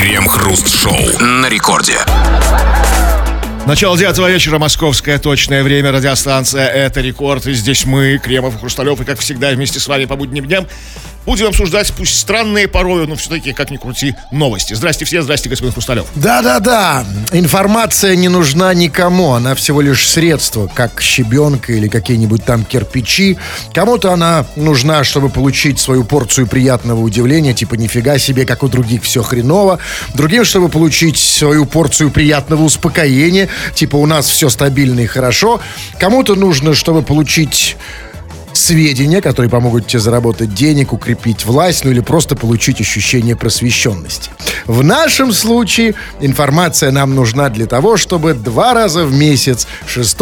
Крем-хруст-шоу на рекорде. Начало девятого вечера, московское точное время, радиостанция «Это рекорд». И здесь мы, Кремов и Хрусталев, и как всегда вместе с вами по будним дням Будем обсуждать, пусть странные порою, но все-таки, как ни крути, новости. Здрасте все, здрасте, господин Хрусталев. Да-да-да, информация не нужна никому, она всего лишь средство, как щебенка или какие-нибудь там кирпичи. Кому-то она нужна, чтобы получить свою порцию приятного удивления, типа нифига себе, как у других все хреново. Другим, чтобы получить свою порцию приятного успокоения, типа у нас все стабильно и хорошо. Кому-то нужно, чтобы получить сведения, которые помогут тебе заработать денег, укрепить власть, ну или просто получить ощущение просвещенности. В нашем случае информация нам нужна для того, чтобы два раза в месяц 6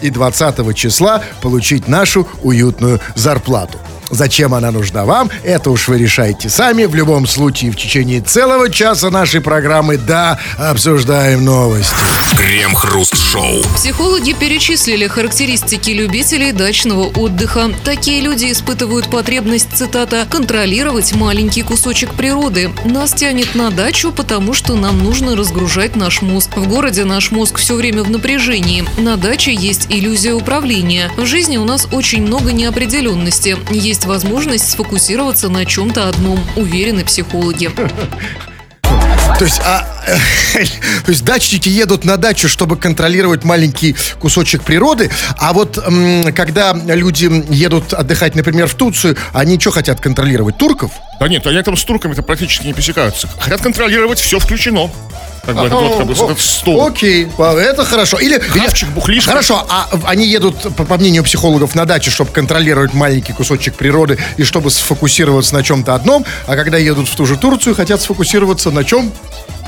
и 20 числа получить нашу уютную зарплату. Зачем она нужна вам, это уж вы решаете сами. В любом случае, в течение целого часа нашей программы «Да, обсуждаем новости». Крем-хруст-шоу. Психологи перечислили характеристики любителей дачного отдыха. Такие люди испытывают потребность, цитата, «контролировать маленький кусочек природы». Нас тянет на дачу, потому что нам нужно разгружать наш мозг. В городе наш мозг все время в напряжении. На даче есть иллюзия управления. В жизни у нас очень много неопределенности. Есть есть возможность сфокусироваться на чем-то одном, уверены психологи. То есть, а, то есть дачники едут на дачу, чтобы контролировать маленький кусочек природы, а вот м, когда люди едут отдыхать, например, в Турцию, они что хотят контролировать? Турков? Да нет, они там с турками-то практически не пересекаются. Хотят контролировать, все включено. Как бы, вот, как бы, этот стол. Окей, это хорошо. Или, Хавчик, бухлишка. Хорошо, а они едут, по, по мнению психологов, на дачу, чтобы контролировать маленький кусочек природы и чтобы сфокусироваться на чем-то одном, а когда едут в ту же Турцию, хотят сфокусироваться на чем?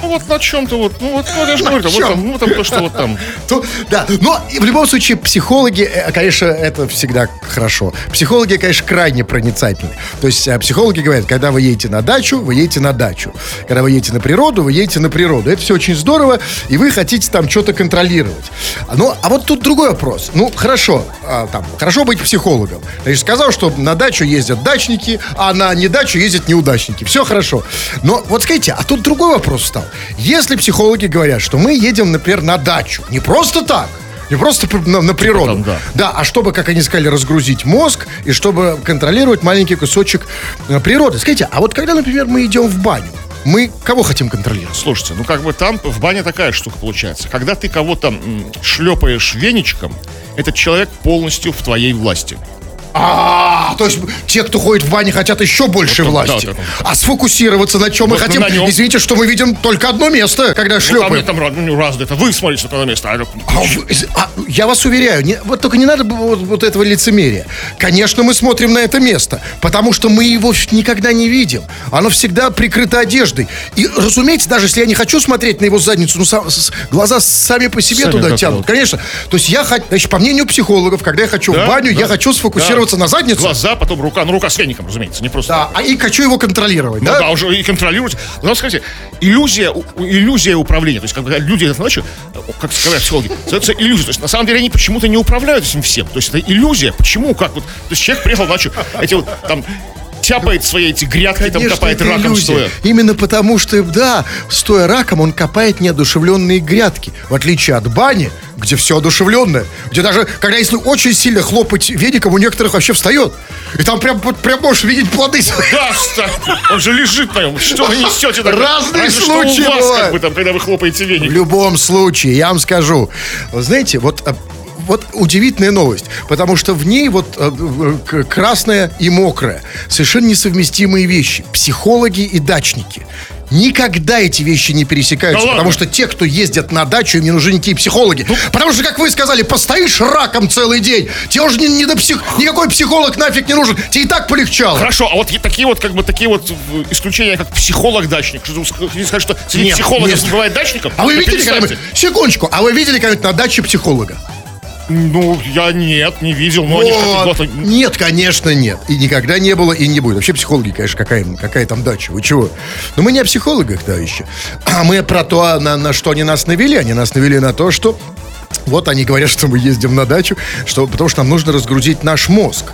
Ну вот на чем-то вот, ну вот, ну, я же говорю, вот там, ну там то, что вот там. То, да, но в любом случае психологи, э, конечно, это всегда хорошо. Психологи, конечно, крайне проницательны. То есть э, психологи говорят, когда вы едете на дачу, вы едете на дачу. Когда вы едете на природу, вы едете на природу. Это все очень здорово, и вы хотите там что-то контролировать. Ну, а вот тут другой вопрос. Ну, хорошо, а, там, хорошо быть психологом. Значит, сказал, что на дачу ездят дачники, а на недачу ездят неудачники. Все хорошо. Но вот скажите, а тут другой вопрос стал. Если психологи говорят, что мы едем, например, на дачу, не просто так, не просто на, на природу. Потом, да. да, а чтобы, как они сказали, разгрузить мозг и чтобы контролировать маленький кусочек э, природы. Скажите, а вот когда, например, мы идем в баню, мы кого хотим контролировать? Слушайте, ну как бы там в бане такая штука получается. Когда ты кого-то шлепаешь веничком, этот человек полностью в твоей власти. А, то есть те, кто ходит в бане, хотят еще больше власти. А сфокусироваться на чем мы хотим? Извините, что мы видим только одно место, когда шлепаем. Там, ну, раз это вы смотрите на место. А, а, я вас уверяю, вот только не надо вот, этого лицемерия. Конечно, мы смотрим на это место, потому что мы его никогда не видим. Оно всегда прикрыто одеждой. И, разумеется, даже если я не хочу смотреть на его задницу, ну, глаза сами по себе туда тянут. Конечно. То есть я, значит, по мнению психологов, когда я хочу в баню, я хочу сфокусироваться контролироваться на задницу. Глаза, потом рука. Ну, рука с веником, разумеется, не просто. Да, а и хочу его контролировать, ну, да? да, уже и контролировать. Но, скажите, иллюзия, иллюзия управления. То есть, когда люди это ночью, как сказали психологи, это иллюзия. То есть, на самом деле, они почему-то не управляют этим всем. То есть, это иллюзия. Почему? Как вот? То есть, человек приехал ночью, эти вот там тяпает свои эти грядки, Конечно, там копает раком иллюзия. стоя. Именно потому, что, да, стоя раком, он копает неодушевленные грядки. В отличие от бани, где все одушевленное. Где даже, когда если очень сильно хлопать веником, у некоторых вообще встает. И там прям, прям можешь видеть плоды. Да, он же лежит на нем. Что вы несете? Так? Разные Разве случаи что у вас, как бы, там, когда вы хлопаете веником. В любом случае, я вам скажу. Вы знаете, вот э, вот удивительная новость, потому что в ней вот э, красное и мокрое, совершенно несовместимые вещи. Психологи и дачники. Никогда эти вещи не пересекаются, да потому ладно? что те, кто ездят на дачу, им не нужны никакие психологи. Ну, потому что, как вы сказали, постоишь раком целый день, тебе уже не, не до псих... никакой психолог нафиг не нужен, тебе и так полегчало. Хорошо, а вот такие вот, как бы, такие вот исключения, как психолог-дачник, что вы сказать, что среди нет, психологов нет. не бывает дачников? А вы видели когда-нибудь, секундочку, а вы видели когда-нибудь на даче психолога? Ну, я нет, не видел, но вот. они Нет, конечно, нет. И никогда не было, и не будет. Вообще психологи, конечно, какая, какая там дача, вы чего? Но мы не о психологах, товарищи. А мы про то, на, на что они нас навели. Они нас навели на то, что Вот они говорят, что мы ездим на дачу, что, потому что нам нужно разгрузить наш мозг.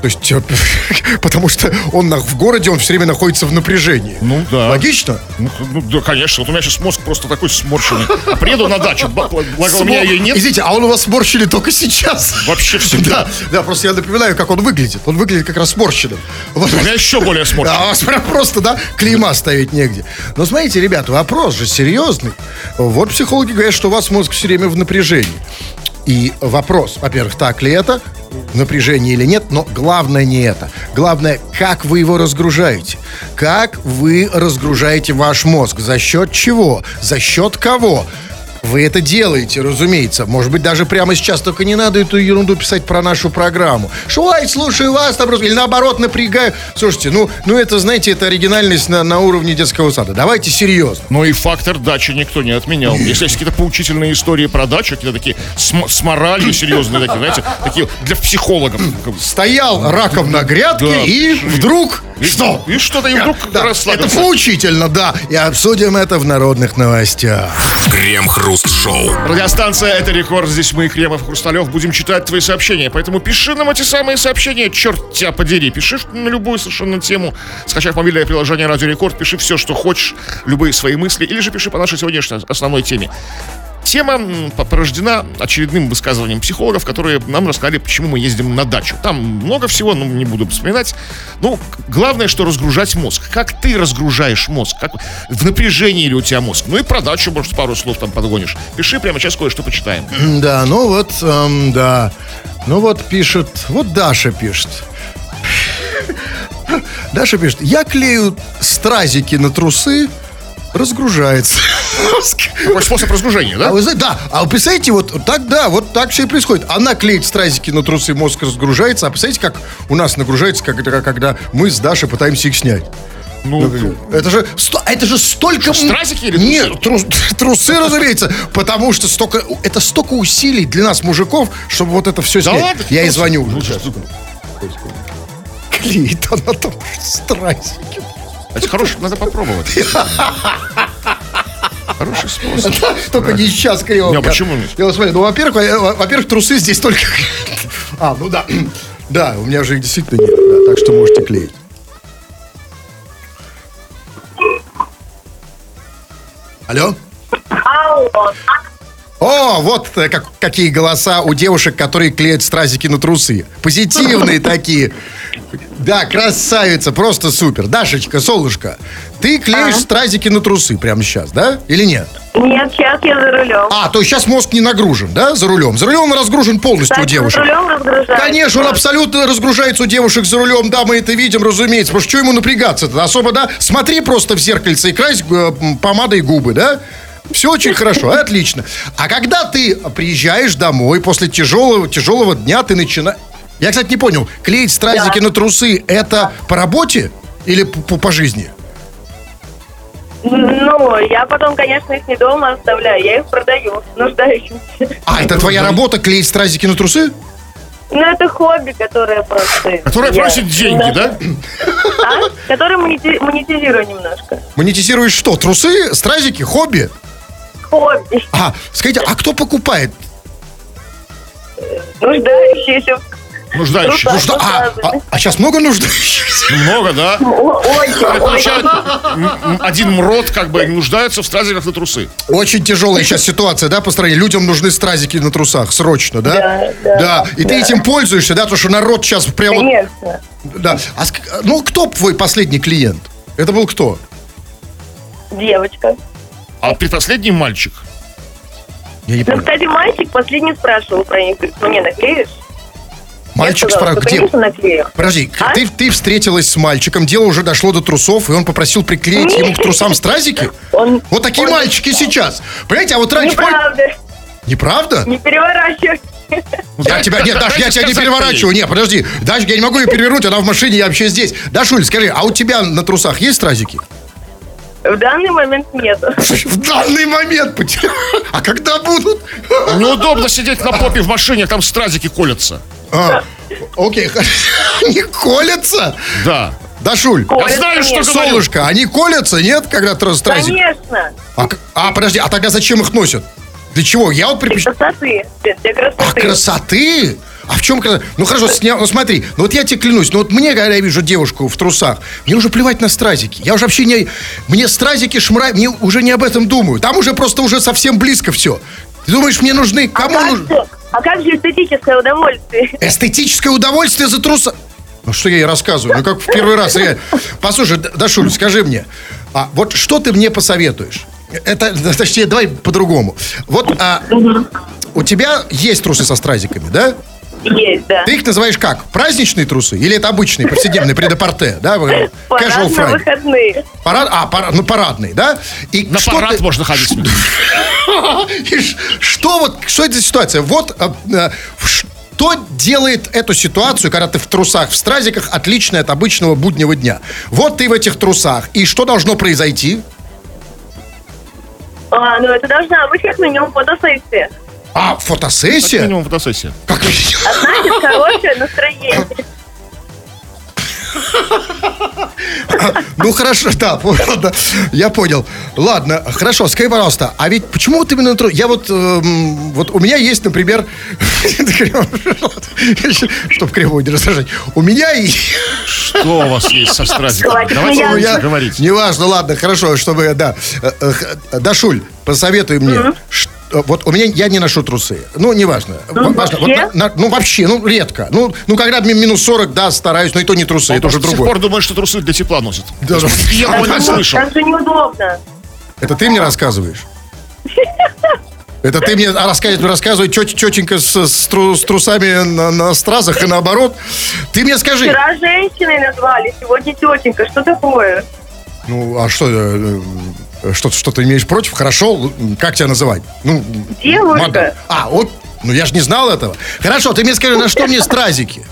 То есть, э, потому что он на- в городе, он все время находится в напряжении. Ну да. Логично? Ну, ну, да, конечно. Вот у меня сейчас мозг просто такой сморщенный. А приеду на дачу, благо у меня ее нет. Извините, а он у вас сморщили только сейчас. Вообще всегда. Да, да, просто я напоминаю, как он выглядит. Он выглядит как раз сморщенным. Вот. У меня еще более сморщенный. Да, у вас просто, да, клейма ставить негде. Но смотрите, ребята, вопрос же серьезный. Вот психологи говорят, что у вас мозг все время в напряжении. И вопрос, во-первых, так ли это, напряжение или нет, но главное не это. Главное, как вы его разгружаете. Как вы разгружаете ваш мозг. За счет чего? За счет кого? Вы это делаете, разумеется. Может быть, даже прямо сейчас. Только не надо эту ерунду писать про нашу программу. Что, ай, слушаю вас, там, просто- или наоборот, напрягаю. Слушайте, ну, ну это, знаете, это оригинальность на, на уровне детского сада. Давайте серьезно. Но и фактор дачи никто не отменял. Если есть какие-то поучительные истории про дачу, какие-то такие с, с моралью серьезные, такие, знаете, такие для психологов. Стоял раком на грядке Да. и вдруг... И Что? И что-то и вдруг Да, это расслабился. поучительно, да. И обсудим это в народных новостях. Крем-хруст-шоу. Радиостанция «Это рекорд». Здесь мы, Кремов, Хрусталев, будем читать твои сообщения. Поэтому пиши нам эти самые сообщения, черт тебя подери. Пиши на любую совершенно тему. Скачав мобильное приложение «Радио Рекорд», пиши все, что хочешь, любые свои мысли. Или же пиши по нашей сегодняшней основной теме. Тема порождена очередным высказыванием психологов, которые нам рассказали, почему мы ездим на дачу. Там много всего, но не буду вспоминать. Ну, главное, что разгружать мозг. Как ты разгружаешь мозг? Как, в напряжении ли у тебя мозг? Ну и про дачу, может, пару слов там подгонишь. Пиши, прямо сейчас кое-что почитаем. Да, ну вот, эм, да. Ну вот пишет, вот Даша пишет. Даша пишет, я клею стразики на трусы, разгружается. мозг». Такой способ разгружения, А да? вы знаете, да, а вы представляете, вот так, да, вот так все и происходит. Она клеит стразики на трусы, мозг разгружается, а представляете, как у нас нагружается, когда, когда мы с Дашей пытаемся их снять. Ну, Это же, это же столько... Стразики или Нет, трус- трусы, разумеется, потому что столько, это столько усилий для нас, мужиков, чтобы вот это все Да снять. ладно? Я и Трусы. звоню. Ну, Клеит она там стразики. Это хороший, надо попробовать. Хороший способ. Только не сейчас, криво. Не, а почему? Я вот смотрю, ну, во-первых, во- во-первых, трусы здесь только... А, ну да. Да, у меня же их действительно нет, да, так что можете клеить. Алло? Алло. О, вот э, как, какие голоса у девушек, которые клеят стразики на трусы. Позитивные такие. Да, красавица, просто супер. Дашечка, солнышко, ты клеишь стразики на трусы прямо сейчас, да? Или нет? Нет, сейчас я за рулем. А, то есть сейчас мозг не нагружен, да, за рулем? За рулем он разгружен полностью у Кстати, девушек. за рулем разгружается. Конечно, он абсолютно разгружается у девушек за рулем, да, мы это видим, разумеется. Потому что ему напрягаться-то? Особо, да? Смотри просто в зеркальце и крась э, помадой губы, да? Все очень хорошо, отлично. А когда ты приезжаешь домой после тяжелого, тяжелого дня, ты начинаешь... Я, кстати, не понял, клеить стразики Да. на трусы, это по работе или по, по жизни? Ну, я потом, конечно, их не дома оставляю, я их продаю нуждающимся. А, это твоя работа, клеить стразики на трусы? Ну, это хобби, которое просто... Которая я просит деньги, да? А? Которое монети- монетизирую немножко. Монетизируешь что? Трусы, стразики, хобби? Хобби. А, скажите, а кто покупает? Нуждающиеся. Нуждающих. Ну, Нужда- а, а, а сейчас много нуждающихся? Много, да? Очень, получают один мрот, как бы, нуждаются в стразиках на трусы. Очень тяжелая сейчас ситуация, да, по стране. Людям нужны стразики на трусах, срочно, да? Да, да, И ты да. этим пользуешься, да, потому что народ сейчас прям... вот- Конечно. Да. А ну, кто твой последний клиент? Это был кто? Девочка. А предпоследний мальчик. Я не Ну, понял. кстати, мальчик последний спрашивал про них. Говорит, мне наклеишь? Мальчик «Да, где... Конечно, наклею. Подожди, А? ты, ты встретилась с мальчиком, дело уже дошло до трусов, и он попросил приклеить ему к трусам стразики? Он- Вот такие он- мальчики сейчас. Понимаете, а вот раньше... Неправда. Неправда? Не переворачивай. Я тебя, нет, Даш, я тебя не переворачиваю. Нет, подожди. Даш, я не могу ее перевернуть, она в машине, я вообще здесь. Дашуль, скажи, а у тебя на трусах есть стразики? В данный момент нет. В данный момент. А когда будут? Неудобно сидеть на попе в машине, там стразики колятся. А, окей, они колятся? Да. Дашуль, Колятся, знаю, что нет. говорю. солнышко, они колятся, нет, когда стразики? Конечно. А, а, подожди, а тогда зачем их носят? Для чего? Я вот Для предпочитаю... красоты. Для, для А красоты. А в чем красота? Ну хорошо, сня... ну смотри, ну вот я тебе клянусь, ну вот мне, когда я вижу девушку в трусах, мне уже плевать на стразики. Я уже вообще не... Мне стразики, шмра, мне уже не об этом думаю. Там уже просто уже совсем близко все. Ты думаешь, мне нужны... А Кому как, нужны? а как же эстетическое удовольствие? Эстетическое удовольствие за труса. Ну что я ей рассказываю? Ну как в первый раз. Я... Послушай, Дашуль, скажи мне, а вот что ты мне посоветуешь? Это, точнее, давай по-другому. Вот а, у тебя есть трусы со стразиками, да? Есть, да. Ты их называешь как? Праздничные трусы? Или это обычные, повседневные, предапорте? Да? Casual Парад на Friday. выходные. Парад, а, пара- ну парадный, да? И На что парад ты- можно ходить. И что вот, что это за ситуация? Вот а, а, что делает эту ситуацию, когда ты в трусах, в стразиках, отличной от обычного буднего дня? Вот ты в этих трусах, и что должно произойти? А, ну это должна быть как минимум фотосессия. А, Как фотосессия? минимум фотосессия. Как? А значит, хорошее настроение. Ну хорошо, да, ладно, я понял. Ладно, хорошо, скажи, пожалуйста, а ведь почему вот именно тру- Я вот, эм, вот у меня есть, например, чтобы криво не раздражать, у меня и... Что у вас есть со стразиками? Хватит Давайте смеяться. лучше Я- говорить. Неважно, ладно, хорошо, чтобы, да. Э, э, Дашуль, посоветуй мне. э, Вот у меня я не ношу трусы. Ну, неважно. Ну, Важно. Вот вообще? на- на- ну, вообще, ну, редко. Ну, ну, когда ми- минус 40, да, стараюсь, но и то не трусы, это уже до сих другое. пор думаешь, что трусы для тепла носят. Да, да. Я его не же- слышал. так же неудобно. Это ты мне рассказываешь? Это ты мне рассказывает, рассказывает тет- тетенька с, с тру- с трусами на, на стразах и наоборот. Ты мне скажи. Вчера женщиной назвали, сегодня тетенька. Что такое? Ну, а что, э, что, что ты имеешь против? Хорошо, как тебя называть? Ну, Девушка. мадам. А, вот, ну я же не знал этого. Хорошо, ты мне скажи, на что мне стразики?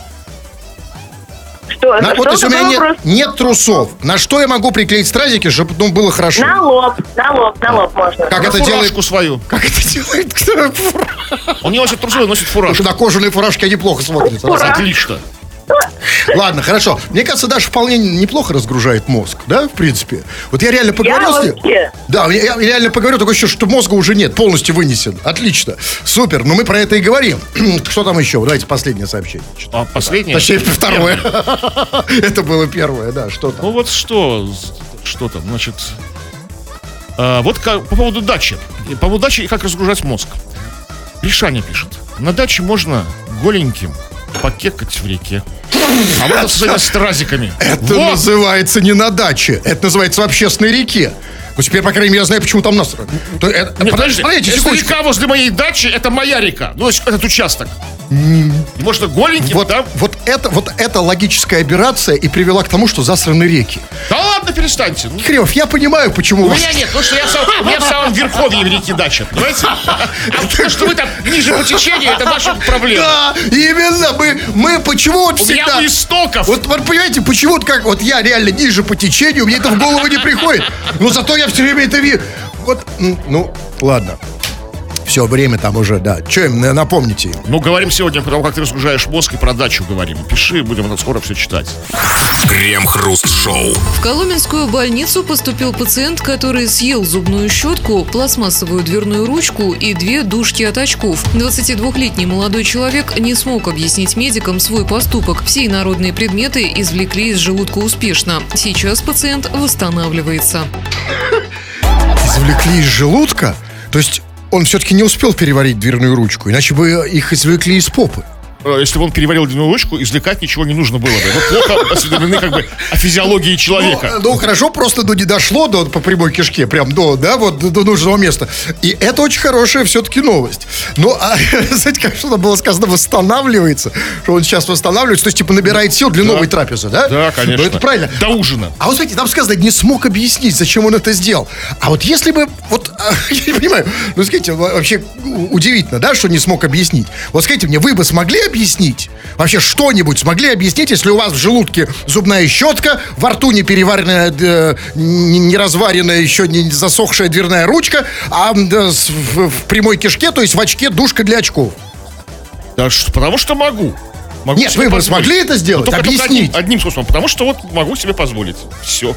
Что? На- что вот если у меня нет, нет трусов, на что я могу приклеить стразики, чтобы ну, было хорошо? На лоб, на лоб, на лоб можно. Как На это делает? фуражку свою. Как это делает? Он не носит трусы, он носит Потому фуражку. что на кожаные фуражки они плохо смотрятся. Фура- Отлично. Ладно, хорошо. Мне кажется, даже вполне неплохо разгружает мозг, да, в принципе. Вот я реально поговорил с ним. вообще. Да, я, я реально поговорю, такое ощущение, что мозга уже нет, полностью вынесен. Отлично. Супер. Но мы про это и говорим. Что там еще? Давайте последнее сообщение. А последнее? Точнее, второе. Это было первое, да, что там. Ну вот что, что там, значит... а, вот ка- по поводу дачи. По поводу дачи и как разгружать мозг. Решание пишет. На даче можно голеньким покекать в реке. А вот со своими стразиками. Это Во! называется не на даче, это называется в общественной реке. Ну, теперь, по крайней мере, я знаю, почему там нас... То это- Нет, подожди, подождите, если река возле моей дачи, это моя река. Ну, этот участок. Можно голеньким, Вот, да? вот, это, вот эта логическая операция и привела к тому, что засраны реки. Да ладно, перестаньте. Ну, Кривов, я понимаю, почему У вас... меня нет, потому что я, сам, меня в самом верховье реки дача, понимаете? А то, что вы там ниже по течению, это ваша проблема. Да, именно, мы, мы почему вот У меня всегда... у истоков. Вот, вот понимаете, почему вот как вот я реально ниже по течению, мне это в голову не приходит. Но зато я все время это вижу. Вот, ну, ладно. Все, время там уже, да. Че им, на- напомните им. Ну, говорим сегодня про то, как ты разгружаешь мозг и про дачу говорим. Пиши, будем это скоро все читать. Крем-хруст-шоу. В Коломенскую больницу поступил пациент, который съел зубную щетку, пластмассовую дверную ручку и две дужки от очков. 22-летний молодой человек не смог объяснить медикам свой поступок. Все инородные предметы извлекли из желудка успешно. Сейчас пациент восстанавливается. Извлекли из желудка? То есть он все-таки не успел переварить дверную ручку, иначе бы их извлекли из попы. Э, Если бы он переварил длинную ручку, извлекать ничего не нужно было бы. Вы плохо осведомлены как бы о физиологии человека. Ну, ну, хорошо, просто ну, не дошло до, по прямой кишке, прям до, да, вот до, нужного места. И это очень хорошая все-таки новость. Ну, а, знаете, как что-то было сказано, восстанавливается, что он сейчас восстанавливается, то есть, типа, набирает сил для новой трапезы, да? Да, конечно. Ну, это правильно. До ужина. А вот смотрите, там сказано, не смог объяснить, зачем он это сделал. А вот если бы, вот, я не понимаю, ну, скажите, во- вообще удивительно, да, что не смог объяснить. Вот скажите мне, вы бы смогли объяснить? Вообще что-нибудь смогли объяснить, если у вас в желудке зубная щетка, во рту не переваренная, э, не разваренная, еще не засохшая дверная ручка, а с- в, в прямой кишке, то есть в очке душка для очков. Да, потому что могу. Могу Нет, вы позволить. смогли это сделать? Ну, только- только Объяснить. Одним, одним способом, потому что вот могу себе позволить. Все.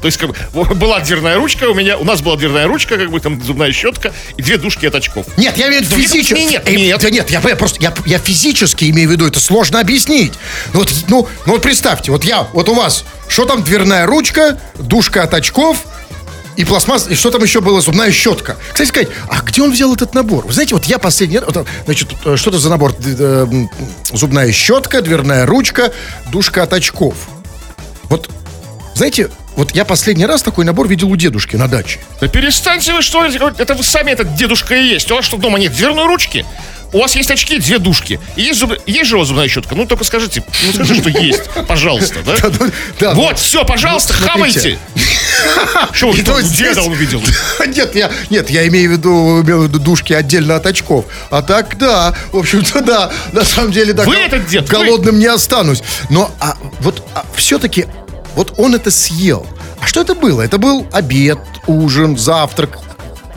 То есть, как бы, была дверная ручка, у меня, у нас была дверная ручка, как бы там зубная щетка и две душки от очков. Нет, я имею в виду Да нет, физически. нет, Э, нет. Да нет, я, я просто, я, я физически имею в виду, это сложно объяснить. Ну вот, ну, ну вот представьте, вот я, вот у вас, что там дверная ручка, душка от очков, и пластмасс, и что там еще было, зубная щетка. Кстати сказать, а где он взял этот набор? Вы знаете, вот я последний вот, значит, э, что это за набор? Э, Зубная щетка, дверная ручка, душка от очков. Вот, знаете, вот я последний раз такой набор видел у дедушки на даче. Да перестаньте вы, что это вы сами этот дедушка и есть. У вас что, дома нет дверной ручки? У вас есть очки, две душки. И есть, зуб... есть же у вас зубная щетка? Ну, только скажите, ну, скажите, что есть, пожалуйста, да? Да, ну, Вот, все, пожалуйста, ну, хавайте. Что, деда он видел? Нет, я, нет, я имею в виду, имею в виду душки отдельно от очков. А так, да, в общем-то, да. На самом деле, да. Вы этот дед. Голодным не останусь. Но а, вот все-таки, вот он это съел. А что это было? Это был обед, ужин, завтрак,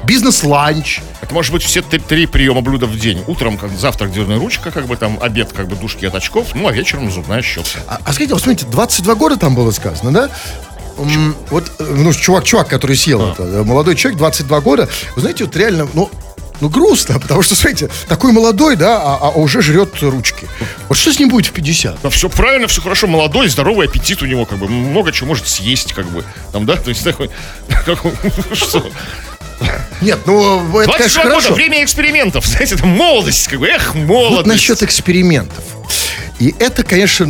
бизнес-ланч. Это может быть все три, три приема блюда в день. Утром как завтрак дверная ручка, как бы там обед, как бы душки от очков, ну а вечером зубная щетка. А, а скажите, вот смотрите, 22 года там было сказано, да? М, Вот, э, ну, чувак, чувак, который съел это, э, молодой человек, 22 года, вы знаете, вот реально, ну, ну, грустно, потому что, смотрите, такой молодой, да, а, а уже жрет ручки. Вот что с ним будет в 50? Да, все правильно, все хорошо, молодой, здоровый аппетит у него, как бы, много чего может съесть, как бы, там, да, то есть такой, как он, что? Нет, ну, это, 22 конечно, года, хорошо. время экспериментов, знаете, это молодость, как бы, эх, Вот молодость. насчет экспериментов. И это, конечно,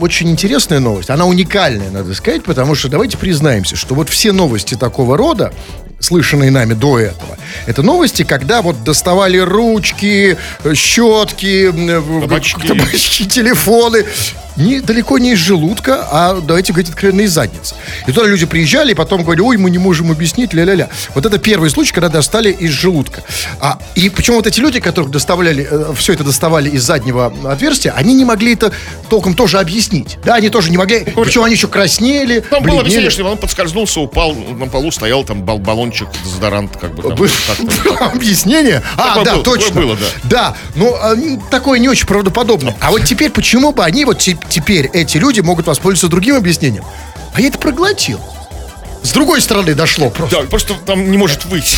очень интересная новость. Она уникальная, надо сказать, потому что давайте признаемся, что вот все новости такого рода, слышанные нами до этого, это новости, когда вот доставали ручки, э, щетки, Табачки. табачки, телефоны. Не, далеко не из желудка, а, давайте говорить откровенно, из задницы. И туда люди приезжали, и потом говорили, ой, мы не можем объяснить, ля-ля-ля. Вот это первый случай, когда достали из желудка. А, и почему вот эти люди, которых доставляли, все это доставали из заднего отверстия, они не могли это толком тоже объяснить. Да, они тоже не могли. Причем они еще краснели, Там было бледнели. объяснение, что он подскользнулся, упал, на полу стоял там бал- баллончик, дезодорант, как бы там. Было так. объяснение? А, Такое да, было, такое точно. было, да. Да, ну, а, такое не очень правдоподобно. А вот теперь, почему бы они, вот те- теперь эти люди могут воспользоваться другим объяснением? А я это проглотил. С другой стороны дошло просто. Да, просто там не может выйти.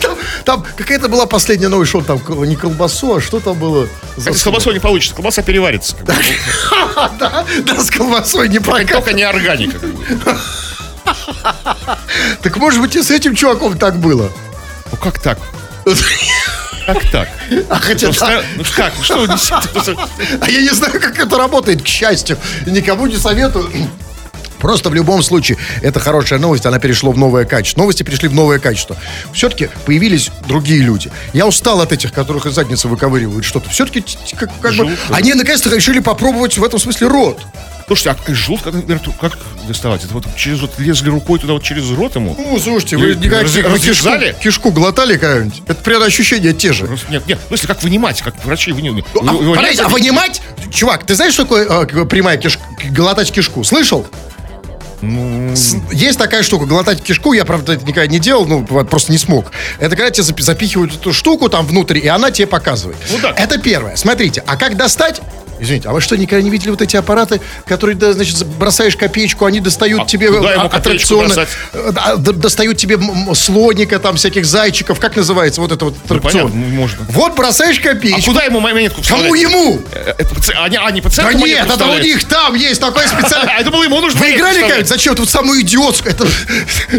Там, там какая-то была последняя новость, что он там не колбасу, а что там было? за С колбасой не получится, колбаса переварится. как? Да, да, с колбасой не прокат. Только не органика. как. Так может быть и с этим чуваком так было? Ну как так? Как так? А хотя Ну, да. ну как? Что? А я не знаю, как это работает, к счастью. Никому не советую. Просто в любом случае, это хорошая новость, она перешла в новое качество. Новости перешли в новое качество. Все-таки появились другие люди. Я устал от этих, которых из задницы выковыривают что-то. Все-таки как, как бы, они наконец-то решили попробовать в этом смысле рот. Слушайте, а из желудка например, как доставать? Это вот через вот лезли рукой туда вот через рот ему? Ну, слушайте, вы, Вы никак- раз- кишку, кишку глотали как-нибудь? Это прям ощущения те же. Нет, нет, ну если как вынимать, как врачи вынимают. А, подождите, а вынимать? Чувак, ты знаешь, что такое э, прямая кишка, глотать кишку? Слышал? Есть такая штука, глотать кишку, я, правда, это никогда не делал, ну, просто не смог. Это когда тебе запи- запихивают эту штуку там внутрь, и она тебе показывает. Ну да. Это первое. Смотрите, а как достать? Извините, а вы что, никогда не видели вот эти аппараты, которые, да, значит, бросаешь копеечку, они достают А тебе ему а, аттракционы, э, д- достают тебе слоника, там, всяких зайчиков, как называется вот это вот аттракцион? понятно, ну, можно. Вот бросаешь А копеечку. куда ему монетку Кому вставлять? ему? Э, это паци- Они, они Да пациенту нет, это у них там есть такой специальный... А я думал, ему нужно Вы играли как? Зачем? Это вот самую идиотскую, это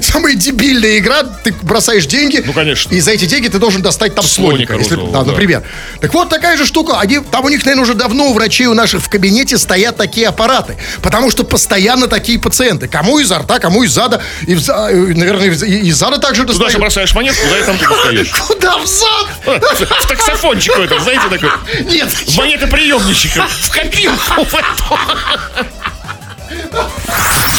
самая дебильная игра. Ты бросаешь деньги. Ну, конечно. И за эти деньги ты должен достать там слоника. Слоника если- розового, да, да. например. Так вот такая же штука. Они, там у них, наверное, уже давно у врачей у наших в кабинете стоят такие аппараты. Потому что постоянно такие пациенты. Кому изо рта, кому из зада. И, в и, наверное, из, и из зада также Туда же достают. бросаешь монетку, да, и там ты достаешь. Куда в зад? В таксофончик это, знаете, такой. Нет, В монетоприемничек. В копилку в эту.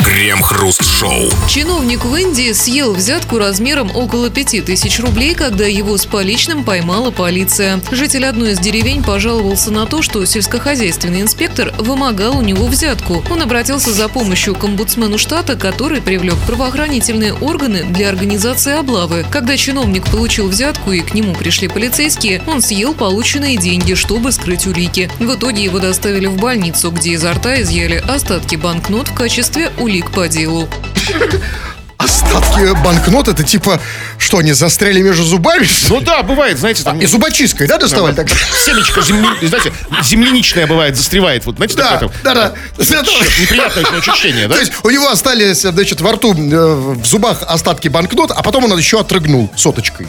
Крем-хруст-шоу. Чиновник в Индии съел взятку размером около 5000 рублей, когда его с поличным поймала полиция. Житель одной из деревень пожаловался на то, что сельскохозяйственный инспектор вымогал у него взятку. Он обратился за помощью к омбудсмену штата, который привлек правоохранительные органы для организации облавы. Когда чиновник получил взятку и к нему пришли полицейские, он съел полученные деньги, чтобы скрыть улики. В итоге его доставили в больницу, где изо рта изъяли остатки банкнот в качестве улик по делу. Остатки банкнот, это типа, что, они застряли между зубами? Ну да, бывает, знаете, там... И зубочисткой, да, доставали так? Семечко земли- знаете, земляничное бывает, застревает. Вот, знаете, Да, такое там- да, да. Черт, Неприятное очень ощущение, да? То есть у него остались, значит, во рту, э, в зубах остатки банкнот, а потом он еще отрыгнул соточкой.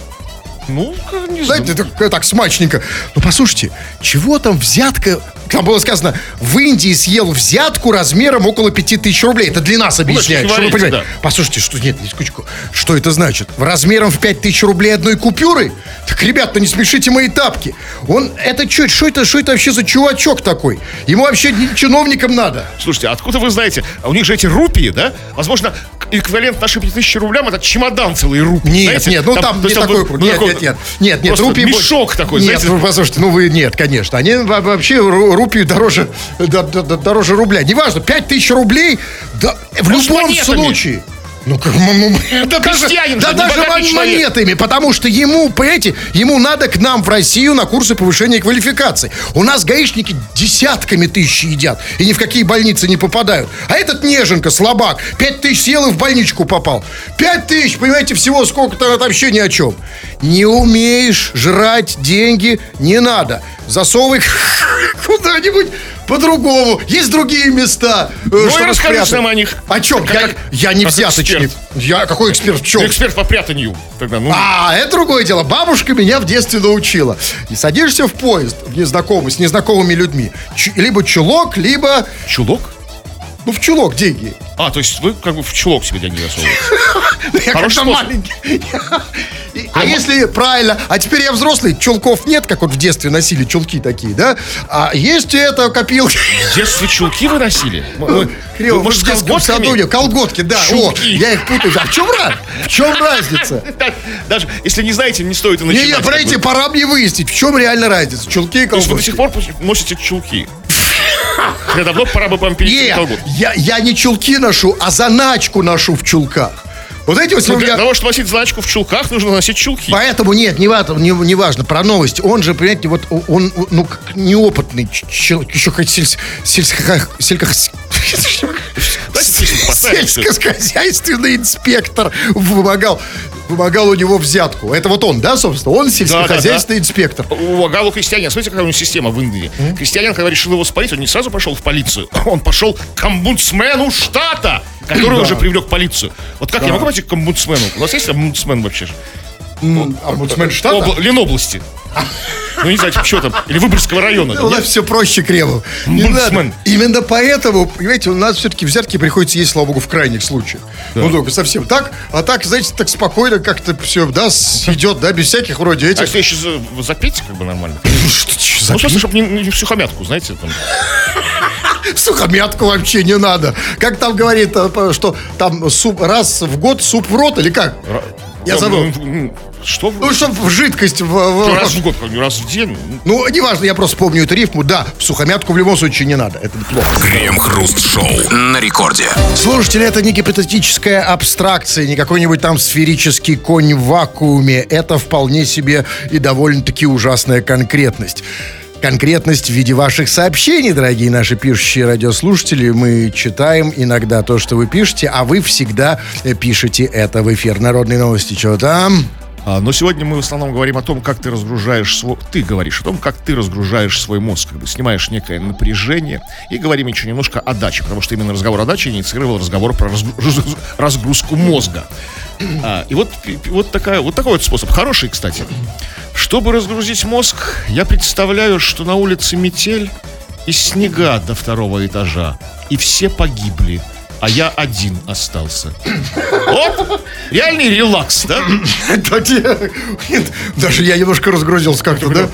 Ну, не знаю. Знаете, так, так смачненько. Ну, послушайте, чего там взятка... Там было сказано, в Индии съел взятку размером около 5000 рублей. Это для нас Ну, что вы говорите, понимаете. Послушайте, что... Нет, не скучку. Что это значит? В размером в 5000 рублей одной купюры? Так, ребята, не смешите мои тапки. Он... Это что? Что это, что это вообще за чувачок такой? Ему вообще чиновникам надо. Слушайте, откуда вы знаете? А у них же эти рупии, да? Возможно, эквивалент нашим 5000 рублям это чемодан целый рупий. Нет, знаете? нет, ну там, то не такой, ну, нет, такой- нет, нет, нет, нет, рупии мешок такой, нет, знаете? послушайте, ну вы, нет, конечно, они во- вообще ру- рупию дороже, дороже рубля, неважно, 5000 рублей, да, в Ну, любом случае. Ну, как, да даже, да же, даже монетами, потому что ему, понимаете, ему надо к нам в Россию на курсы повышения квалификации. У нас гаишники десятками тысяч едят и ни в какие больницы не попадают. А этот неженка, слабак, пять тысяч съел и в больничку попал. Пять тысяч, понимаете, всего сколько-то, вообще ни о чем. Не умеешь жрать деньги, не надо. Засовывай куда-нибудь по-другому. Есть другие места. э, Ну и спрятать. нам о них. О чем? Как- Я, как- я не взяточник. Я какой эксперт в чем? Ты эксперт по прятанию. Тогда, ну, А, это другое дело. Бабушка меня в детстве научила. И садишься в поезд в незнакомый, с незнакомыми людьми. Ч- либо чулок, либо... чулок? Ну, в чулок деньги. А, то есть вы как бы в чулок себе деньги засовываете. Я Хороший как-то способ. маленький. А если правильно, а теперь я взрослый, чулков нет, как вот в детстве носили чулки такие, да? А есть это копилки. В детстве чулки вы носили? Криво, вы, может, в детском саду я- колготки, да. О, я их путаю. А в чем? В чем разница? Да, Даже если не знаете, не стоит и Не, начинать. не, как подождите, пора мне выяснить, в чем реально разница. Чулки и есть вы до колготки. сих пор носите чулки? Хотя давно пора бы вам перейти я, я не чулки ношу, а заначку ношу в чулках. Вот эти вот Ну, Для меня- того, чтобы носить значку в чулках, нужно носить чулки. Поэтому нет, не, важно, не, не важно про новость. Он же, понимаете, вот он, ну, как неопытный человек, еще хоть сельс, сельско, сельскохозяйственный инспектор вымогал, вымогал у него взятку. Это вот он, да, собственно? Он сельскохозяйственный инспектор. У Галу крестьянин, смотрите, какая у него система в Индии. Крестьянин, когда решил его спалить, он не сразу пошел в полицию, он пошел к омбудсмену штата, который уже привлек полицию. Вот как я могу пойти к омбудсмену? У нас есть омбудсмен вообще же? Омбудсмен штата? Обла- Ленобласти. Ну, не знаю, типа, что там. Или Выборгского района. У нас Нет? все проще, Кремов. Именно поэтому, понимаете, у нас все-таки взятки приходится есть, слава богу, в крайних случаях. Ну, только совсем так. А так, знаете, так спокойно как-то все, да, идет, да, без всяких вроде А этих. если еще за- запеть, как бы нормально. Что, чё, Ну, просто, чтобы не, не в сухомятку, знаете, там. Сухомятку вообще не надо. Как там говорит, э, что там суп раз в год суп в рот или как? Я Ну, забыл. Ну, Что вы? Ну, чтобы в жидкость в- в- Раз в год, как бы, раз в день. Ну, неважно, я просто помню эту рифму. Да, в сухомятку в любом случае не надо. Это плохо. Крем-хруст-шоу на рекорде. Слушатели, это не гипотетическая абстракция, не какой-нибудь там сферический конь в вакууме. Это вполне себе и довольно-таки ужасная конкретность. Конкретность в виде ваших сообщений, дорогие наши пишущие радиослушатели. Мы читаем иногда то, что вы пишете, а вы всегда пишете это в эфир. Народные новости, что там? А, Но сегодня мы в основном говорим о том, как ты разгружаешь свой... Ты говоришь о том, как ты разгружаешь свой мозг, как бы снимаешь некое напряжение. И говорим еще немножко о даче, потому что именно разговор о даче инициировал разговор про разгру- раз- разгрузку мозга. А, и вот, вот, такая, вот такой вот способ. Хороший, кстати. Чтобы разгрузить мозг, я представляю, что на улице метель и снега до второго этажа. И все погибли, а я один остался. Вот, реальный релакс, да? Даже я немножко разгрузился как-то, да?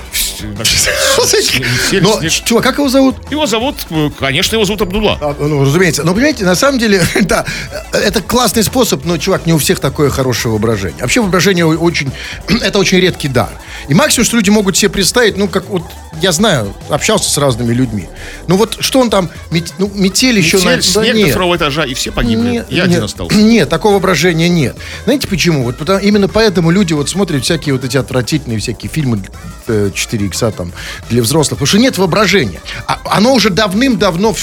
Но, чувак, как его зовут? Его зовут, э, конечно, его зовут Абдулла. А, Ну, разумеется. Но, понимаете, на самом деле, да, это классный способ, но, чувак, не у всех такое хорошее воображение. Вообще воображение очень, это очень редкий дар. И максимум, что люди могут себе представить, ну, как вот, я знаю, общался с разными людьми. Ну, вот, что он там, ну, метель еще... Метель, снег до второго этажа, и все погибли. Нет, Я один нет, остался. Нет, такого воображения нет. Знаете почему? Вот потому, именно поэтому люди вот смотрят всякие вот эти отвратительные всякие фильмы э, 4 икса там для взрослых, потому что нет воображения. А- оно уже давным-давно,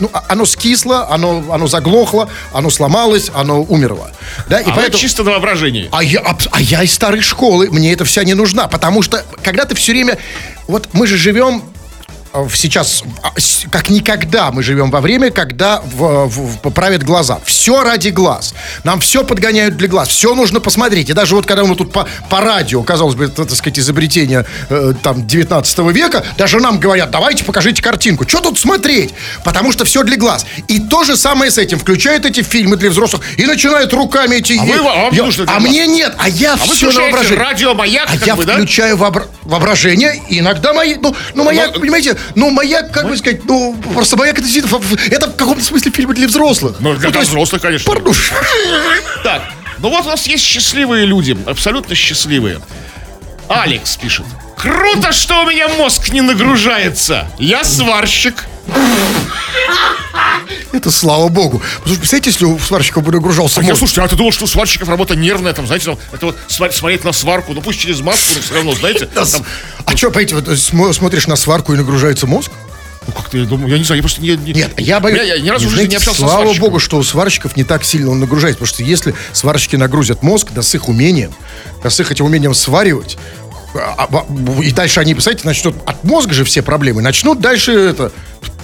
ну, а- оно скисло, оно, оно заглохло, оно сломалось, оно умерло. Да? И А вы чисто на воображении. а я, абс- а я из старой школы, мне это вся не нужна, потому что когда ты все время... Вот мы же живем э, сейчас, а, как никогда мы живем во время, когда в- в- в- правят глаза. Все ради глаз. Нам все подгоняют для глаз. Все нужно посмотреть. И даже вот когда мы тут по, по радио, казалось бы, это, так сказать, изобретение э, там 19 века, даже нам говорят, давайте покажите картинку. Что тут смотреть? Потому что все для глаз. И то же самое с этим. Включают эти фильмы для взрослых и начинают руками эти... А вы- а Я- нужно а глаз? мне нет. А я А все на воображение. радио «Маяк», А я бы, да? включаю вообра- воображение, иногда мои, ну, ну маяк, Ну, понимаете, ну маяк, как бы сказать, ну просто маяк это действительно, это в каком-то смысле фильмы для взрослых. Ну, для то есть, взрослых, конечно. пардон. Так, ну вот у нас есть счастливые люди, абсолютно счастливые. Алекс пишет. Круто, что у меня мозг не нагружается. Я сварщик. Это слава богу. Потому что, представляете, если у сварщика бы нагружался Я, мозг. слушайте, а ты думал, что у сварщиков работа нервная, там, знаете, там, это вот смотреть на сварку, ну пусть через маску, но все равно, знаете, там, А что, понимаете, вот, смо- смотришь на сварку и нагружается мозг? ну как-то я думаю, я не знаю, я просто не... не- Нет, я боюсь... Я, я ни разу не знаете, общался Слава сварщиком. богу, что у сварщиков не так сильно он нагружается. Потому что если сварщики нагрузят мозг, да с их умением, да с их этим умением сваривать, и дальше они, представляете, начнут от мозга же все проблемы, начнут дальше это...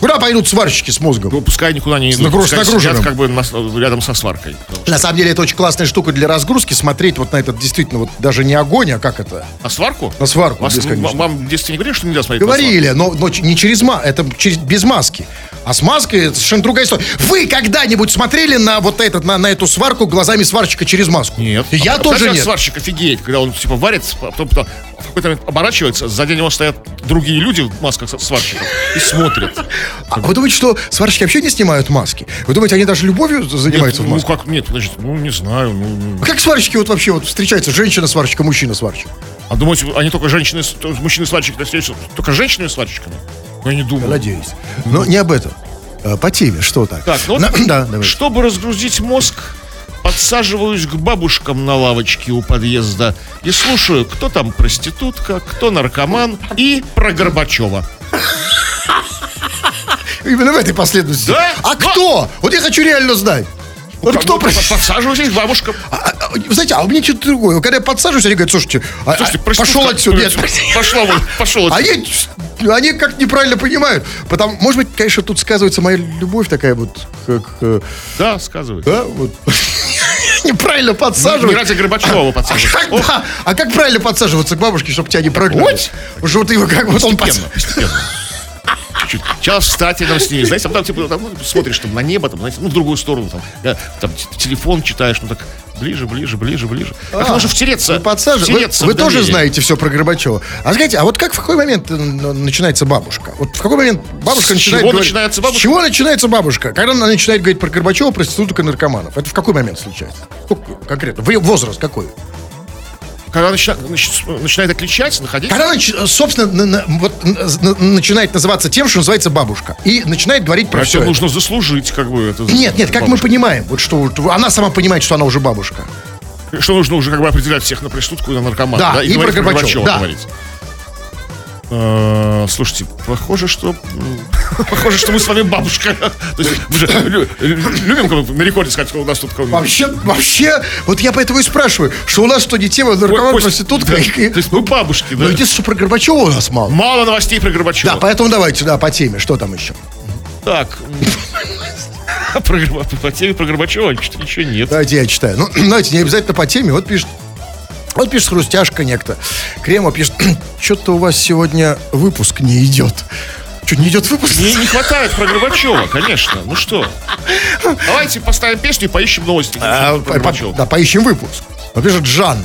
Куда пойдут сварщики с мозгом? Ну, пускай никуда не идут, нагруз- пускай нагруженным. сидят как бы на- рядом со сваркой. На самом деле это очень классная штука для разгрузки, смотреть вот на этот действительно вот даже не огонь, а как это? На сварку? На сварку, Вас, бесконечно. вам в детстве не говорили, что нельзя смотреть Говорили, но, но не через ма, это через, без маски. А с маской это совершенно другая история. Вы когда-нибудь смотрели на вот этот, на, на эту сварку глазами сварщика через маску? Нет. Я А тоже нет. сварщик офигеет, когда он типа варит, а потом, потом в какой-то момент оборачивается, сзади него стоят другие люди в масках сварщиков и смотрят. А вы думаете, что сварщики вообще не снимают маски? Вы думаете, они даже любовью занимаются Нет, в ну маске? как, нет, подождите, ну не знаю. Ну, ну. А как сварщики вот вообще вот встречаются? Женщина-сварщика, мужчина-сварщик. А думаете, они только женщины, мужчины-сварщики встречаются только женщинами-сварщиками? Ну, я не думаю. Надеюсь. Но не об этом. А, По теме, что так? Так, ну На- да, давай. чтобы разгрузить мозг, подсаживаюсь к бабушкам на лавочке у подъезда и слушаю, кто там проститутка, кто наркоман и про Горбачева. Именно в этой последовательности. Да? А Да. кто? Вот я хочу реально знать. Вот Как кто? Подсаживаюсь к бабушкам. А, а, знаете, а у меня что-то другое. Когда я подсаживаюсь, они говорят, слушайте, а- Слушайте, а, пошел отсюда. Нет. Пошла вон, пошел отсюда. Они, они как неправильно понимают. Потому, может быть, конечно, тут сказывается моя любовь такая вот, как, Да, сказывай. да, вот. Неправильно Не подсаживать. ради Горбачева А подсаживать. как, Ох, да, а как правильно подсаживаться к бабушке, чтобы тебя не прогнали? Вот. Что вот его как вот он Постепенно, постепенно. Чуть. Сейчас встать рядом с ней, знаете, там, типа, там, ну, смотришь там, на небо, там, знаете, ну, в другую сторону, там, да, там т- телефон читаешь, ну, так, ближе, ближе, ближе, ближе. Как А, можно втереться, Вы. Вы- втереться вы, в тоже знаете все про Горбачева. А знаете, а вот как в какой момент э, начинается бабушка? Вот в какой момент бабушка С начинает чего говорить- начинается бабушка? С чего начинается бабушка? Когда она начинает говорить про Горбачева, проституток и наркоманов. Это в какой момент случается? Конкретно? Вы- Возраст какой? Когда начина- нач- начинает отличать, находить, Когда собственно, на- на- вот, на- начинает называться тем, что называется бабушка. И начинает говорить про это все. нужно заслужить, как бы, это. Нет, нет, как мы бабушка. понимаем, вот что она сама понимает, что она уже бабушка. Что нужно уже, как бы, определять всех на проститутку и на наркомана, Да, да, и про Горбачева, да. говорить. Э, Слушайте, похоже, что похоже, что мы с вами бабушка. То есть мы же лю- лю- любим на рекорде сказать, что у нас тут Вообще, вообще, вот я поэтому и спрашиваю, что у нас что не тема наркоман, проститутка. То есть мы бабушки, да. Ну, единственное, что про Горбачева у нас мало. Мало новостей про Горбачева. Да, поэтому давайте, да, по теме. Что там еще? Так. по теме про Горбачева ничего ничего нет. Давайте я читаю. Ну, давайте, не обязательно по теме. Вот пишет, вот пишет хрустяшка некто. Крема пишет, что-то у вас сегодня выпуск не идет. Что, не идет выпуск? Не, не хватает про Горбачева, конечно. Ну что? Давайте поставим песню и поищем новости. А, по-. Да, поищем выпуск. Вот пишет Жан.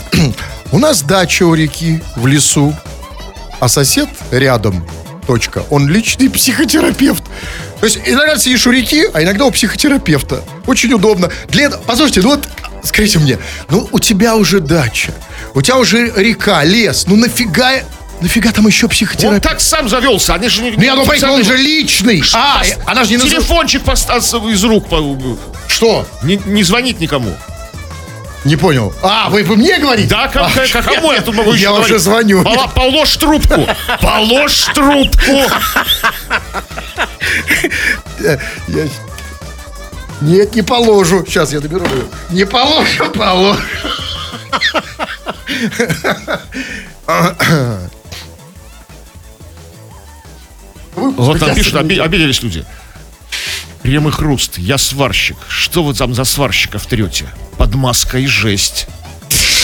У нас дача у реки, в лесу, а сосед рядом. Точка. Он личный психотерапевт. То есть иногда сидишь у реки, а иногда у психотерапевта. Очень удобно. Для. Послушайте, ну вот скажите мне, ну у тебя уже дача, у тебя уже река, лес, ну нафига, нафига там еще Он психотерапевт? так сам завелся, они же не... Ну, я думаю, поэтому он же личный. А, Пос- она же не. Телефончик поставился из рук. Что? Не, не звонит никому. Не понял. А, вы, вы мне говорите? Да, как, как, как- кому я тут могу еще Я говорить? уже звоню. Пола- положь трубку. Положь трубку. Я- Нет, не положу. Сейчас я доберу. ее. Не положу, положу. Вот там пишут, оби- обиделись люди. Крем и хруст, я сварщик. Что вы там за сварщиков трете? Под маской жесть.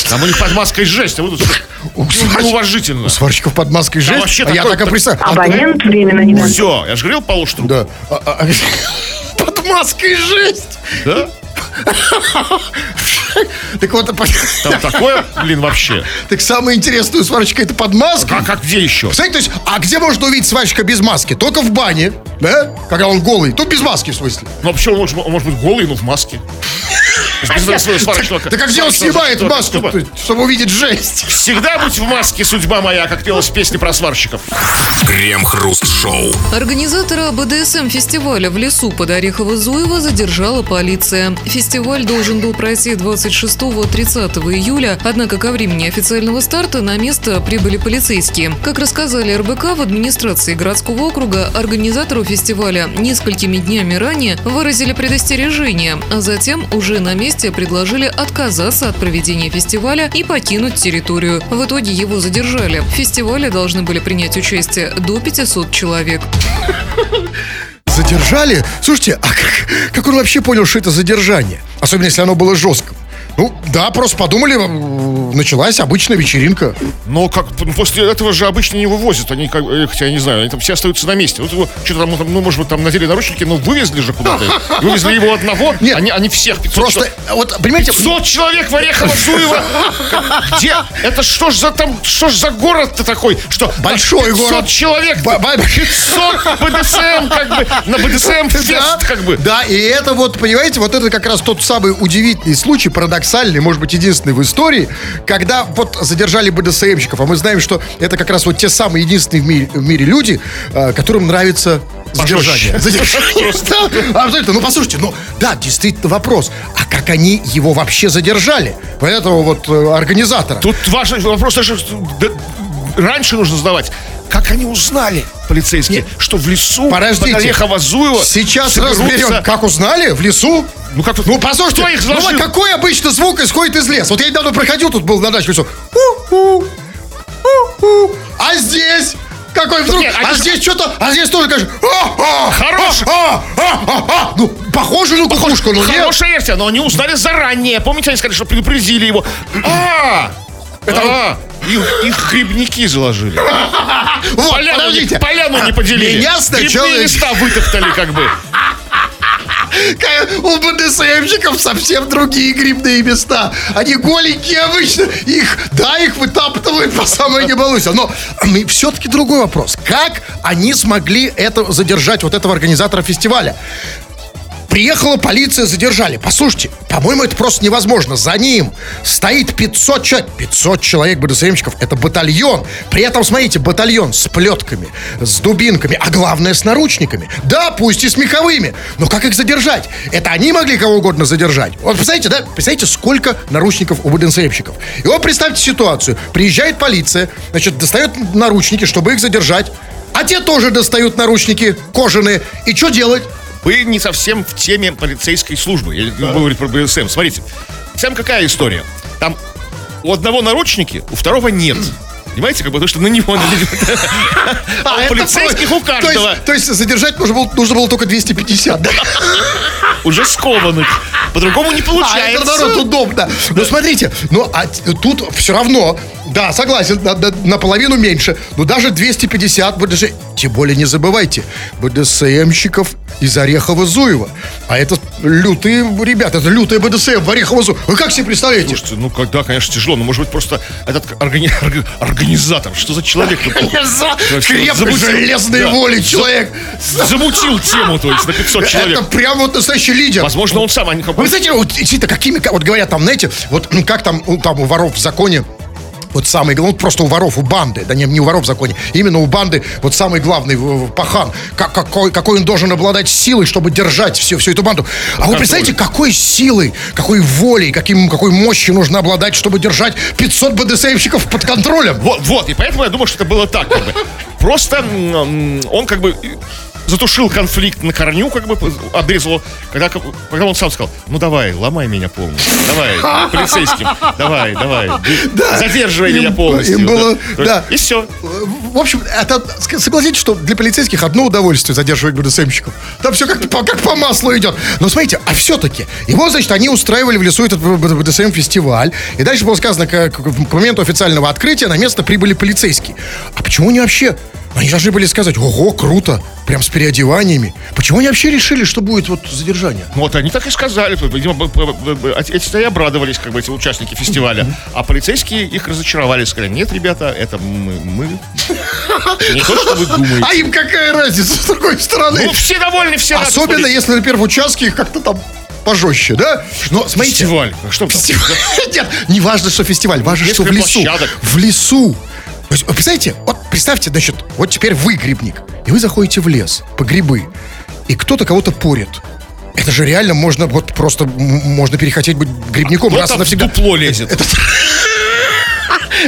Там у них под маской жесть, а вы тут уважительно. У сварщиков под маской жесть. вообще а я так и представил. Абонент временно не. Все, я же говорил, положь трубку. Да. Под маской жесть. Да? Так вот, Там такое, блин, вообще. так самое интересное у сварщика это под маской. А как где еще? Кстати, то есть, а где можно увидеть сварщика без маски? Только в бане, да? Когда он голый. Тут без маски, в смысле. Ну, а почему он может, он может быть голый, но в маске? Сварщика- Так а где он снимает маску, чтобы- увидеть жесть? Всегда будь в маске, судьба моя, как пелось в песне про сварщиков. Крем-хруст-шоу. Организатора БДСМ-фестиваля в лесу под Орехово-Зуево задержала полиция. Фестиваль должен был пройти 26-30 июля, однако ко времени официального старта на место прибыли полицейские. Как рассказали РБК, в администрации городского округа организатору фестиваля несколькими днями ранее выразили предостережение, а затем уже на месте предложили отказаться от проведения фестиваля и покинуть территорию. В итоге его задержали. В фестивале должны были принять участие до 500 человек. Задержали? Слушайте, а как, как он вообще понял, что это задержание? Особенно, если оно было жестким. Ну, да, просто подумали, началась обычная вечеринка. Но как ну, после этого же обычно не вывозят. Они, как, э, хотя я не знаю, они там все остаются на месте. Вот его что-то там, ну, может быть, там надели наручники, но вывезли же куда-то. Вывезли его одного, Нет. они, они всех 500 Просто, человек. вот, понимаете, 500 человек в Орехово-Зуево! Где? Это что ж за там, что ж за город-то такой? Что Большой 500 город. человек! Ба- ба- 500 БДСМ, как бы, на БДСМ Да, как бы. да, и это вот, понимаете, вот это как раз тот самый удивительный случай, парадоксальный, может быть, единственный в истории, когда вот задержали БДСМщиков, а мы знаем, что это как раз вот те самые единственные в мире, в мире люди, э, которым нравится задержание. Задержание. Абсолютно. Ну, послушайте, ну, да, действительно вопрос, а как они его вообще задержали? Этого вот э, организатора. Тут важный вопрос даже раньше нужно задавать. Как они узнали, полицейские, что в лесу Подождите. под Орехово-Зуево Сейчас разберем, как узнали в лесу. Ну, как Ну, послушайте, кто их ну, заложил? вот какой обычно звук исходит из леса? Вот я недавно проходил, тут был на даче лесу. А здесь? Какой вдруг? нет, а они- здесь что-то, а здесь тоже, конечно, а, а, Хорош. а, а, а, а. Ну, похоже на кукушку, но нет. Хорошая версия, но они узнали заранее. Помните, они сказали, что предупредили его. А! Это а, их, их грибники заложили. Поляну, не, подождите. поляну не поделили. Меня сначала... Грибные листа вытоптали как бы. У БДСМщиков совсем другие грибные места. Они голенькие обычно. Их, да, их вытаптывают по самой не балуйся. Но все-таки другой вопрос. Как они смогли это задержать, вот этого организатора фестиваля? Приехала полиция, задержали. Послушайте, по-моему, это просто невозможно. За ним стоит 500 человек. 500 человек БДСМщиков. Это батальон. При этом, смотрите, батальон с плетками, с дубинками, а главное, с наручниками. Да, пусть и с меховыми. Но как их задержать? Это они могли кого угодно задержать. Вот представляете, да? Представляете, сколько наручников у БДСМщиков. И вот представьте ситуацию. Приезжает полиция, значит, достает наручники, чтобы их задержать. А те тоже достают наручники кожаные. И что делать? Вы не совсем в теме полицейской службы. Я не буду говорить про БСМ. Смотрите, там какая история? Там у одного наручники, у второго нет. Понимаете, как бы, потому что на него... А у это полицейских у каждого То есть, задержать нужно было, только 250, да? уже скованных. По-другому не А, это получается. наоборот удобно. Но смотрите, ну а тут все равно Да, согласен, на- на- наполовину меньше. Но даже 250 БДС... Тем более не забывайте, БДСМщиков из Орехова-Зуева. А это лютые ребята, это лютая БДСМ в Орехово-Зуево. Вы как себе представляете? Слушайте, ну когда, конечно, тяжело, но может быть просто этот органи- орг- организатор, что за человек? Крепкой железной да. воли человек. Замутил тему, то есть, на 500 человек. Это прям вот настоящий лидер. Возможно, он сам, они Вы знаете, вот какими, вот говорят там, знаете, вот м, как там, там у воров в законе, вот самый главный, ну, просто у воров, у банды, да не, не у воров в законе, именно у банды вот самый главный пахан, как, какой, какой он должен обладать силой, чтобы держать всю, всю эту банду. А вы представляете, какой силой, какой волей, каким, какой мощью нужно обладать, чтобы держать 500 БДСМщиков под контролем? Вот, вот, и поэтому я думаю, что это было так, как бы. Просто он как бы затушил конфликт на корню, как бы обрезал, когда, когда он сам сказал, ну давай, ломай меня полностью, давай, полицейским, давай, давай, задерживай Им- меня полностью. им было- есть, да. И все. В общем, это, согласитесь, что для полицейских одно удовольствие задерживать БДСМщиков. Там все как по, как по маслу идет. Но смотрите, а все-таки, его, значит, они устраивали в лесу этот БДСМ-фестиваль. И дальше было сказано, к, к- к моменту официального открытия на место прибыли полицейские. А почему они вообще... Они должны были сказать, ого, круто, прям с переодеваниями. Почему они вообще решили, что будет вот задержание? Ну, Вот они так и сказали, видимо, б- б- б- б- эти и обрадовались, как бы, эти участники фестиваля, а полицейские их разочаровали, сказали, нет, ребята, это мы, мы. не то, что вы думаете. А им какая разница с другой стороны? Ну, все довольны, все. Особенно, если, например, в участке их как-то там пожестче, да? Но смотрите, Фестиваль. Что? Фестиваль. Нет, не важно, что фестиваль, важно, что в Несколько лесу. площадок. В лесу. То есть, вы представляете, вот представьте, значит, вот теперь вы грибник, и вы заходите в лес по грибы, и кто-то кого-то порит. Это же реально можно, вот просто можно перехотеть быть грибником раз и навсегда. дупло лезет.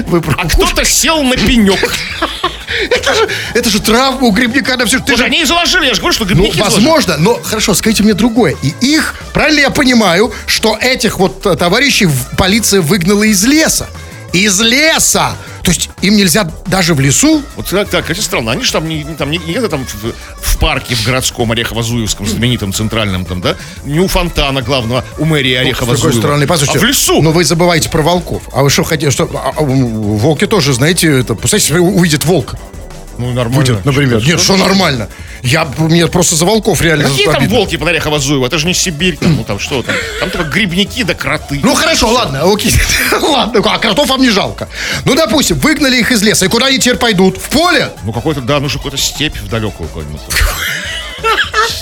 Вы А кто-то сел на пенек. это, же, это же травма у грибника на все. Ты же они и заложили, я же говорю, что Ну, грибники заложили. возможно, но хорошо, скажите мне другое. И их, правильно я понимаю, что этих вот э, товарищей полиция выгнала из леса? Из леса! То есть им нельзя даже в лесу? Вот так, так, это странно. Они же там не, там, не, где-то там в, в парке, в городском Орехово-Зуевском, знаменитом центральном там, да? Не у фонтана главного, у мэрии С Орехово-Зуева. другой стороны, послушайте, а в лесу. Но вы забываете про волков. А вы что хотите, что... а, а, м, волки тоже, знаете, это... Представляете, себе, увидят волк. Ну, нормально. Будет, например. Нет, что нормально? Я, мне просто за волков реально Какие там обидно. волки под Орехово-Зуево? Это же не Сибирь, там, ну там что там? Там только грибники да кроты. Ну хорошо, ладно, окей. ладно, а кротов вам не жалко. Ну, допустим, выгнали их из леса. И куда они теперь пойдут? В поле? Ну, какой-то, да, нужно какую-то степь в далекую какую-нибудь.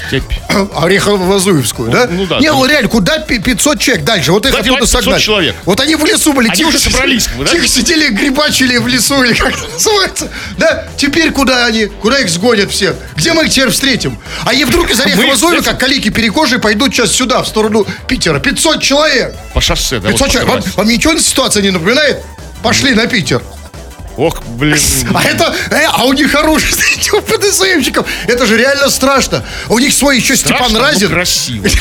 Степь. Орехово-Зуевскую, да? ну да, Не, ну реально, куда пи- 500 человек дальше? Вот их Куда оттуда девать 500 согнали. человек? Вот они в лесу были, Они тихо уже собрались, да? Тихо сидели, грибачили в лесу, или как это называется. Да? Теперь куда они? Куда их сгонят всех? Где мы их теперь встретим? А и вдруг из Орехово-Зуева, как калики перекожие, пойдут сейчас сюда, в сторону Питера. 500 человек! По шоссе, да. 500 вот человек. Вам, вам ничего ситуация не напоминает? Пошли на Питер. Ох, блин. А это, э, а у них оружие, знаете, у ПДСМщиков. Это же реально страшно. У них свой еще Степан Страшно, но Разин. красиво.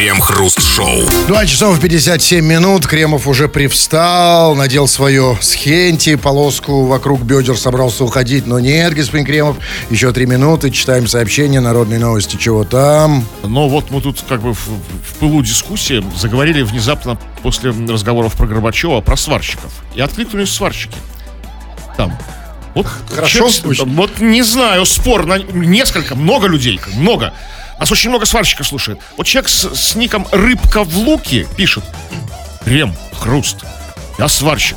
Крем-хруст-шоу. 2 часов 57 минут. Кремов уже привстал, надел свое схенти, полоску вокруг бедер, собрался уходить. Но нет, господин Кремов, еще три минуты. Читаем сообщение, народные новости, чего там. Но вот мы тут как бы в, в пылу дискуссии заговорили внезапно после разговоров про Горбачева про сварщиков. И откликнулись сварщики. Там. Вот, Хорошо честно, вот не знаю, спор на несколько, много людей, много. Нас очень много сварщиков слушает. Вот человек с, с ником Рыбка в луке пишет. Крем, хруст. Я сварщик.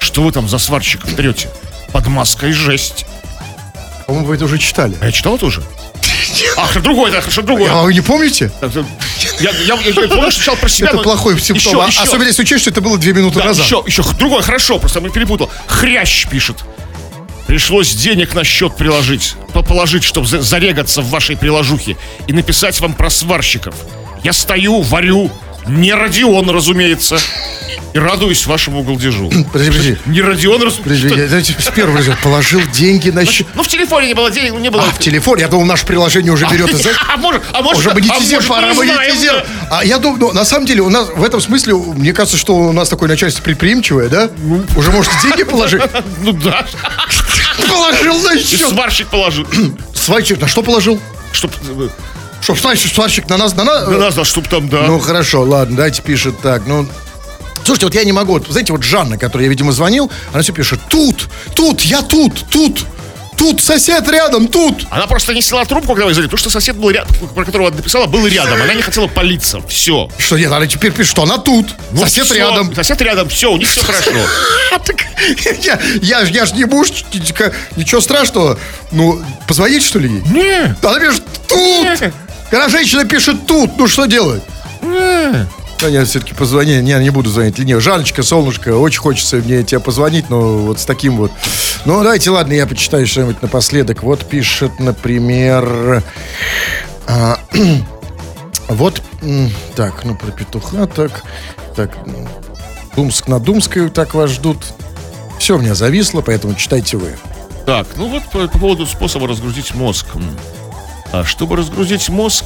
Что вы там за сварщиков берете? Под маской жесть. По-моему, вы это уже читали. А я читал это уже? Ах, другое, это хорошо, другое. А вы не помните? Я, я, я помню, что сначала про себя. Это но плохой симптом. Еще, А- еще, Особенно если учесть, что это было две минуты да, назад. еще, еще другое, хорошо, просто мы перепутал. Хрящ пишет. Пришлось денег на счет приложить, по- положить, чтобы зарегаться в вашей приложухе и написать вам про сварщиков. Я стою, варю, не Родион, разумеется, и радуюсь вашему голдежу. Подожди, подожди. Не Родион, разумеется. Подожди, я, знаете, с первого раза положил деньги на счет. Ну, в телефоне не было денег, не было. А, в телефоне, я думал, наше приложение уже берет из А может, а может, Уже а монетизировать, может, пора да. А я думаю, ну, на самом деле, у нас в этом смысле, мне кажется, что у нас такое начальство предприимчивое, да? Уже можете деньги положить? Ну да. Положил на И счет. сварщик положил. Свайчик, на что положил? Чтоб, э, Чтоб сварщик, сварщик на нас, на нас... Да, нас, да, чтоб там, да. Ну, хорошо, ладно, давайте пишет так, ну... Слушайте, вот я не могу, вот, знаете, вот Жанна, которой я, видимо, звонил, она все пишет, тут, тут, я тут, тут, тут, сосед рядом, тут. Она просто не сняла трубку, когда вы звонили, потому что сосед был рядом, про которого она написала, был рядом. Она не хотела палиться. Все. Что нет, она теперь пишет, что она тут, Ну, сосед всё. рядом. Сосед рядом, все, у них все хорошо. Я, я, ж- я ж не муж, ничего страшного. Ну, позвонить, что ли, ей? Не, Она пишет, тут. Когда женщина пишет тут, ну что делать? не. Да нет, все-таки позвони. Не, не буду звонить. Не, Жанночка, солнышко, очень хочется мне тебе позвонить, но вот с таким вот. Ну, давайте, ладно, я почитаю что-нибудь напоследок. Вот пишет, например... а, вот, так, ну, про петуха, так, так, Думск на Думской так вас ждут. Все у меня зависло, поэтому читайте вы. Так, ну вот по, по поводу способа разгрузить мозг. А чтобы разгрузить мозг,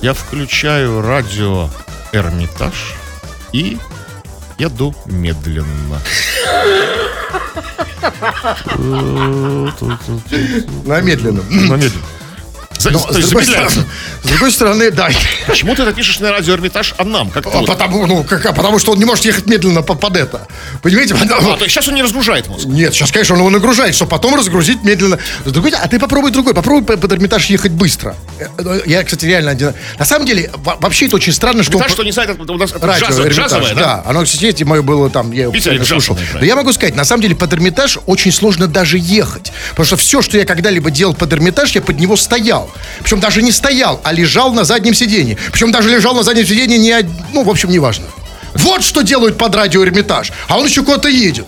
я включаю радио Эрмитаж и еду медленно. На медленном. На медленно. За- Но, есть с, другой стороны, с другой стороны, да. Почему ты это пишешь на радио Эрмитаж, а нам? Как А потому, ну, как, а потому что он не может ехать медленно по- под это. Понимаете? Потому- А, то сейчас он не разгружает мозг. Нет, сейчас, конечно, он его нагружает, чтобы потом разгрузить медленно. С другой, а ты попробуй другой, попробуй по- под Эрмитаж ехать быстро. Э, э, Я, кстати, реально один... На самом деле, во- вообще это очень странно, что... Эрмитаж, он- что не знает, это у нас это Радио джазо- Эрмитаж, джазовое, да? да? Оно, кстати, мое было там, я его слушал. Но я могу сказать, на самом деле под Эрмитаж очень сложно даже ехать. Потому что все, что я когда-либо делал под Эрмитаж, я под него стоял. Причем даже не стоял, а лежал на заднем сиденье. Причем даже лежал на заднем сиденье не... од- Ну, в общем, неважно. Вот что делают под радио Эрмитаж. А он еще куда-то едет.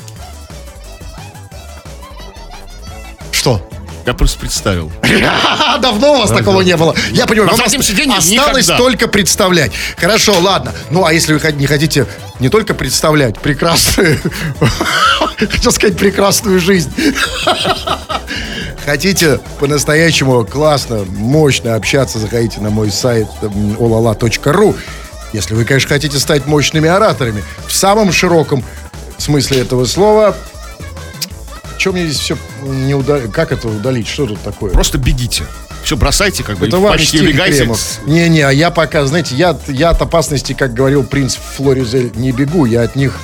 Что? Я просто представил. Давно у вас такого не было. Я понимаю, вам осталось только представлять. Хорошо, ладно. Ну, а если вы не хотите не только представлять прекрасную... Хотел сказать прекрасную жизнь. Хотите по-настоящему классно, мощно общаться, заходите на мой сайт olala.ru. Если вы, конечно, хотите стать мощными ораторами. В самом широком смысле этого слова. Чем мне здесь все не удалить? Как это удалить? Что тут такое? Просто бегите. Все бросайте, как бы, Это в ваш панике стиль, убегайте. Не-не, а я пока, знаете, я, я от опасности, как говорил принц Флоризель, не бегу, я от них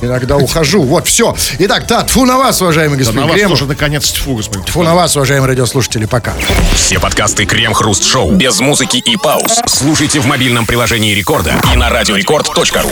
иногда ухожу. Вот, все. Итак, да, тфу на вас, уважаемый Да господин на вас Кремов. тоже наконец тьфу, господин. Тьфу на вас, уважаемые радиослушатели, пока. Все подкасты Крем-Хруст Шоу без музыки и пауз. Слушайте в мобильном приложении Рекорда и на радиорекорд.ру.